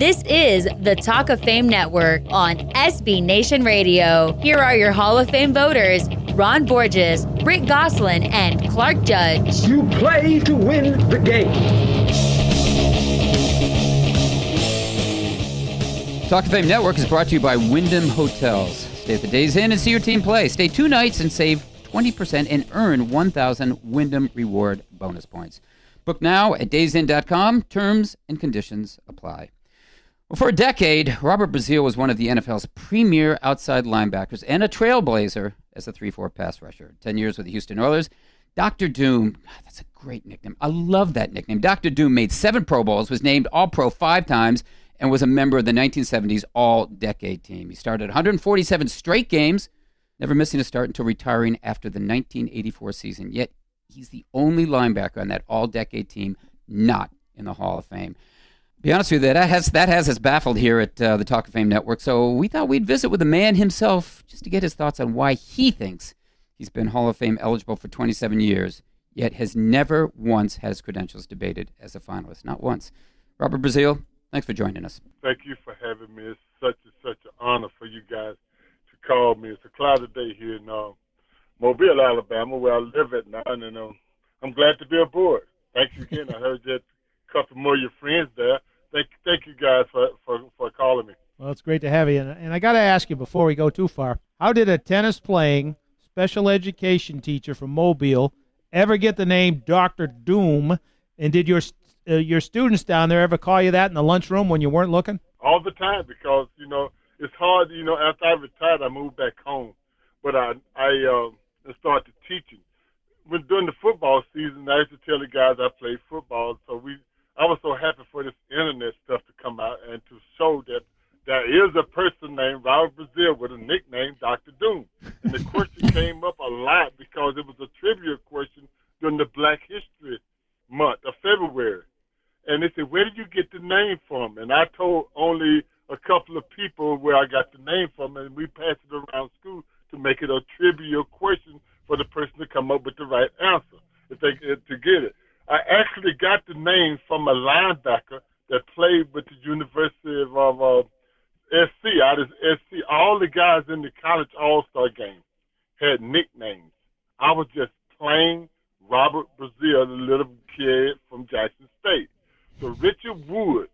This is the Talk of Fame Network on SB Nation Radio. Here are your Hall of Fame voters Ron Borges, Rick Gosselin, and Clark Judge. You play to win the game. Talk of Fame Network is brought to you by Wyndham Hotels. Stay at the Days Inn and see your team play. Stay two nights and save 20% and earn 1,000 Wyndham Reward bonus points. Book now at daysinn.com. Terms and conditions apply. For a decade, Robert Brazile was one of the NFL's premier outside linebackers and a trailblazer as a 3 4 pass rusher. 10 years with the Houston Oilers. Dr. Doom, God, that's a great nickname. I love that nickname. Dr. Doom made seven Pro Bowls, was named All Pro five times, and was a member of the 1970s All Decade team. He started 147 straight games, never missing a start until retiring after the 1984 season. Yet he's the only linebacker on that All Decade team not in the Hall of Fame be honest with you, that has that has us baffled here at uh, the Talk of Fame Network. So we thought we'd visit with the man himself just to get his thoughts on why he thinks he's been Hall of Fame eligible for 27 years, yet has never once had his credentials debated as a finalist. Not once. Robert Brazile, thanks for joining us. Thank you for having me. It's such a, such an honor for you guys to call me. It's a cloudy day here in uh, Mobile, Alabama, where I live at now, and um, I'm glad to be aboard. Thanks again. I heard that a couple more of your friends there thank thank you guys for, for, for calling me. Well, it's great to have you. And, and I got to ask you before we go too far how did a tennis playing special education teacher from Mobile ever get the name Dr. Doom? And did your uh, your students down there ever call you that in the lunchroom when you weren't looking? All the time because, you know, it's hard, you know, after I retired, I moved back home. But I, I uh, started teaching. When during the football season, I used to tell the guys I played football, so we I was so happy for this internet stuff to come out and to show that there is a person named Robert Brazile with a nickname Dr. Doom. And the question came up a lot because it was a trivia question during the Black History Month of February. And they said, Where did you get the name from? And I told only a couple of people where I got the name from, and we passed it around school to make it a trivia question for the person to come up with the right answer if they to get it. I actually got the name from a linebacker that played with the University of uh, SC. Out of SC, all the guys in the college All Star game had nicknames. I was just plain Robert Brazile, the little kid from Jackson State. So Richard Wood,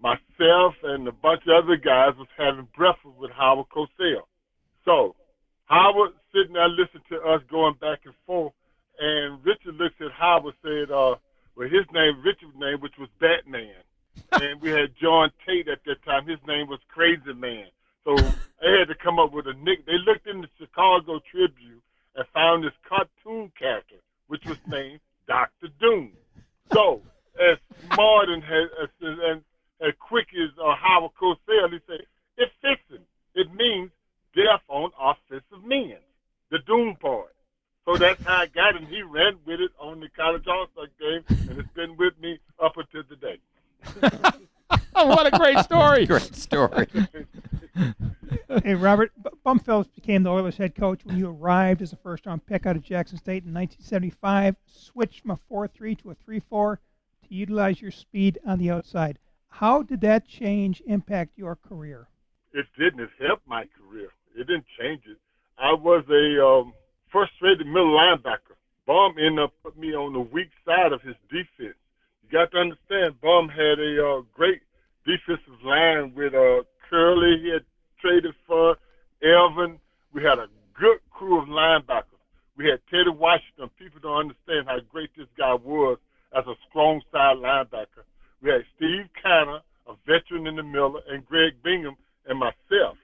myself, and a bunch of other guys was having breakfast with Howard Cosell. So Howard sitting there listening to us going back and forth and Richard looked at Howard said, uh, well, his name, Richard's name, which was Batman. and we had John Tate at that time. His name was Crazy Man. So they had to come up with a nick. They looked in the Chicago Tribune and found this cartoon character, which was named Doctor Doom. So as smart and as, and as quick as uh, Howard Cosell, he said, "It fits him. It means death on offensive men." The Doom part. So that's how I got him. He ran with it on the college all game, and it's been with me up until today. what a great story! great story. hey, Robert, Bum Phillips became the Oilers head coach when you arrived as a first round pick out of Jackson State in 1975, switched from a 4 3 to a 3 4 to utilize your speed on the outside. How did that change impact your career? It didn't. It helped my career. It didn't change it. I was a um, frustrated middle linebacker. Bum ended up putting me on the weak side of his defense. You got to understand, Bum had a uh, great defensive line with uh, Curley. He had traded for Elvin. We had a good crew of linebackers. We had Teddy Washington. People don't understand how great this guy was as a strong side linebacker. We had Steve Kiner, a veteran in the middle, and Greg Bingham and myself.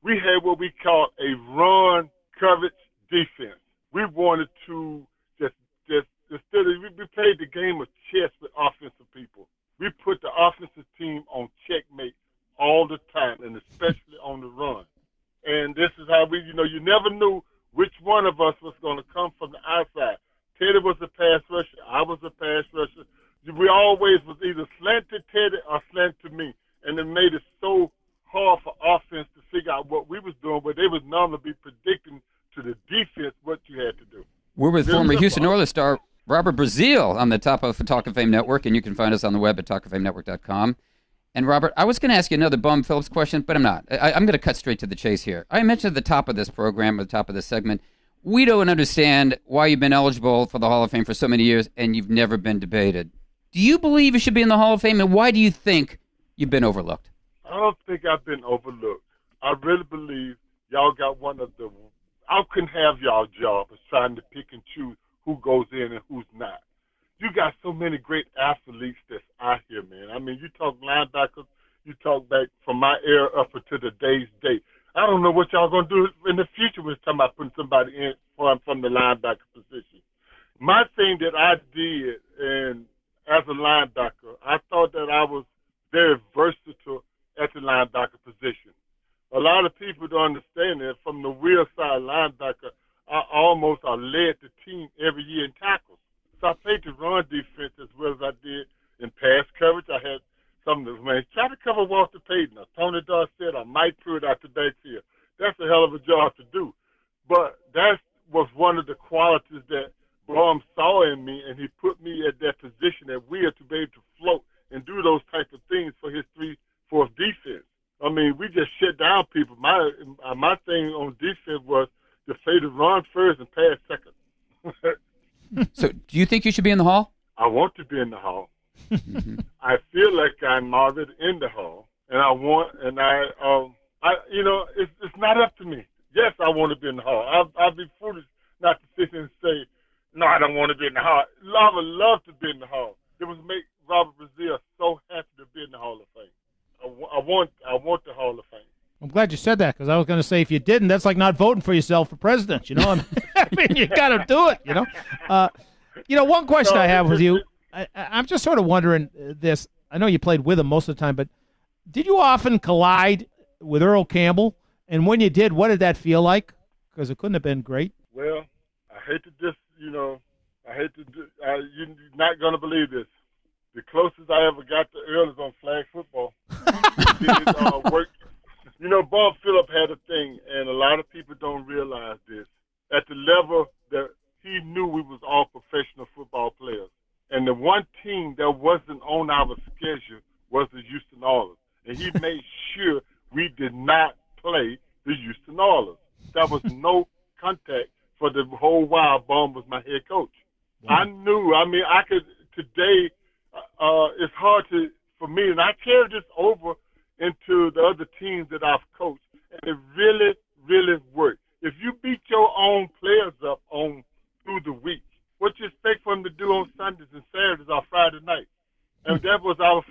We had what we called a run coverage defense. We wanted to just just instead of we, we played the game of chess with offensive people. We put the offensive team on checkmate all the time, and especially on the run. And this is how we, you know, you never knew which one of us was going to come from the outside. Teddy was a pass rusher. I was a pass rusher. We always was either slant to Teddy or slant to me, and it made it so hard for offense to figure out what we was doing, but they was normally be predicting to the defense what you had to do. We're with former Houston Oilers star Robert Brazile on the top of the Talk of Fame Network, and you can find us on the web at talkoffamenetwork.com. And Robert, I was going to ask you another Bum Phillips question, but I'm not. I, I'm going to cut straight to the chase here. I mentioned at the top of this program, at the top of this segment, we don't understand why you've been eligible for the Hall of Fame for so many years and you've never been debated. Do you believe you should be in the Hall of Fame, and why do you think you've been overlooked? I don't think I've been overlooked. I really believe y'all got one of the. I couldn't have y'all job of trying to pick and choose who goes in and who's not. You got so many great athletes that's out here, man. I mean, you talk linebackers, you talk back from my era up until today's date. I don't know what y'all gonna do in the future it's talking about putting somebody in from from the linebacker position. My thing that I did, and as a linebacker, I thought that I was very versatile at the linebacker position. A lot of people don't understand that from the real side linebacker, I almost I led the team every year in tackles. So I played the run defense as well as I did in pass coverage. I had some of the man try to cover Walter Payton or Tony Dorsett or Mike Pruitt out the backfield. That's a hell of a job to do. But that was one of the qualities that Bum saw in me, and he put me at that position that we wheel to be able to float and do those type of things for his three fourth defense. I mean, we just shut down people. My my thing on defense was to play the run first and pass second. so, do you think you should be in the Hall? I want to be in the Hall. I feel like I'm already in the Hall, and I want, and I, um, I, you know, it's it's not up to me. Yes, I want to be in the Hall. I, I'd be foolish not to sit and say, no, I don't want to be in the Hall. I would love to be in the Hall. It would make Robert Brazile so happy to be in the Hall of Fame. I, I want, I want the Hall of Fame. I'm glad you said that because I was going to say if you didn't, that's like not voting for yourself for president. You know, I mean, I mean you got to do it. You know, uh, you know. One question No, I have with you, I, I- I'm just sort of wondering this. I know you played with him most of the time, but did you often collide with Earl Campbell? And when you did, what did that feel like? Because it couldn't have been great. Well, I hate to just, you know, I hate to. Do, uh, you're not gonna believe this. The closest I ever got to Earl is on flag football. Did uh, work. You know, Bob Phillip had a thing, and a lot of people don't realize this. At the level that he knew we was all professional football players, and the one team that wasn't on our schedule was the Houston Oilers, and he made sure we did not play the Houston Oilers. There was no contact for the whole while Bum was my head coach. I knew. I mean, I could today. Uh, it's hard to for me, and I carry this over into the other teams that I've coached, and it really, really worked. If you beat your own players up on through the week, what you expect for them to do on Sundays and Saturdays or Friday night? And that was our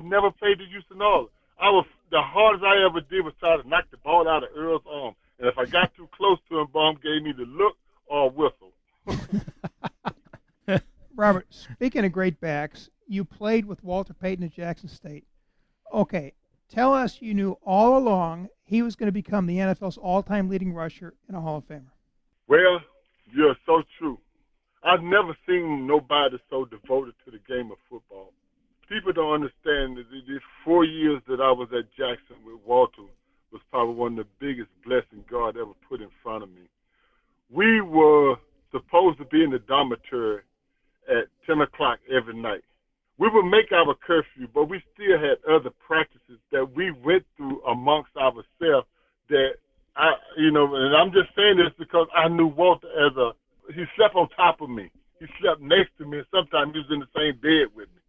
We never played the Houston Oilers. I was the hardest I ever did was try to knock the ball out of Earl's arm, and if I got too close to him, Bum gave me the look or a whistle. Robert, speaking of great backs, you played with Walter Payton at Jackson State. Okay, tell us you knew all along he was going to become the NFL's all-time leading rusher and a Hall of Famer. Well, you're so true. I've never seen nobody so devoted to the game of football. People don't understand that the- these four years that I was at Jackson with Walter was probably one of the biggest blessings God ever put in front of me. We were supposed to be in the dormitory at 10 o'clock every night. We would make our curfew, but we still had other practices that we went through amongst ourselves that I, you know, and I'm just saying this because I knew Walter as a, he slept on top of me. He slept next to me, and sometimes he was in the same bed with me.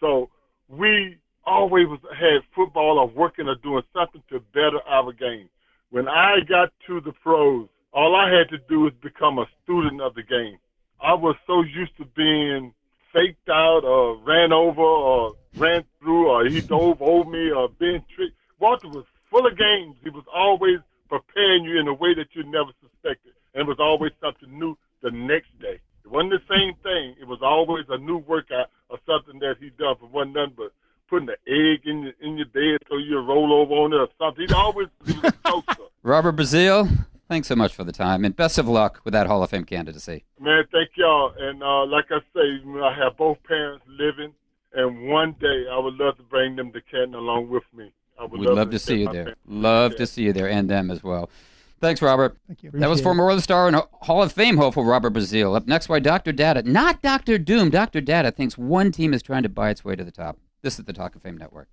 So we always had football or working or doing something to better our game. When I got to the pros, all I had to do was become a student of the game. I was so used to being faked out or ran over or ran through or he dove over me or being tricked. Walter was full of games. He was always preparing you in a way that you never suspected. And it was always something new the next day. It wasn't the same thing. It was always a new workout or something that he done for one nothing but putting an egg in your, in your bed so you roll over on it or something. He always he was a jokester. Robert Brazile, thanks so much for the time, and best of luck with that Hall of Fame candidacy. Man, thank y'all. And uh, like I say, I have both parents living, and one day I would love to bring them to Canton along with me. I would We'd love to see you there. Love to see you there, and them as well. Thanks, Robert. Thank you. That was Appreciate former Oilers star and Hall of Fame hopeful Robert Brazile. Up next why Dr. Data. Not Dr. Doom. Dr. Data thinks one team is trying to buy its way to the top. This is the Talk of Fame Network.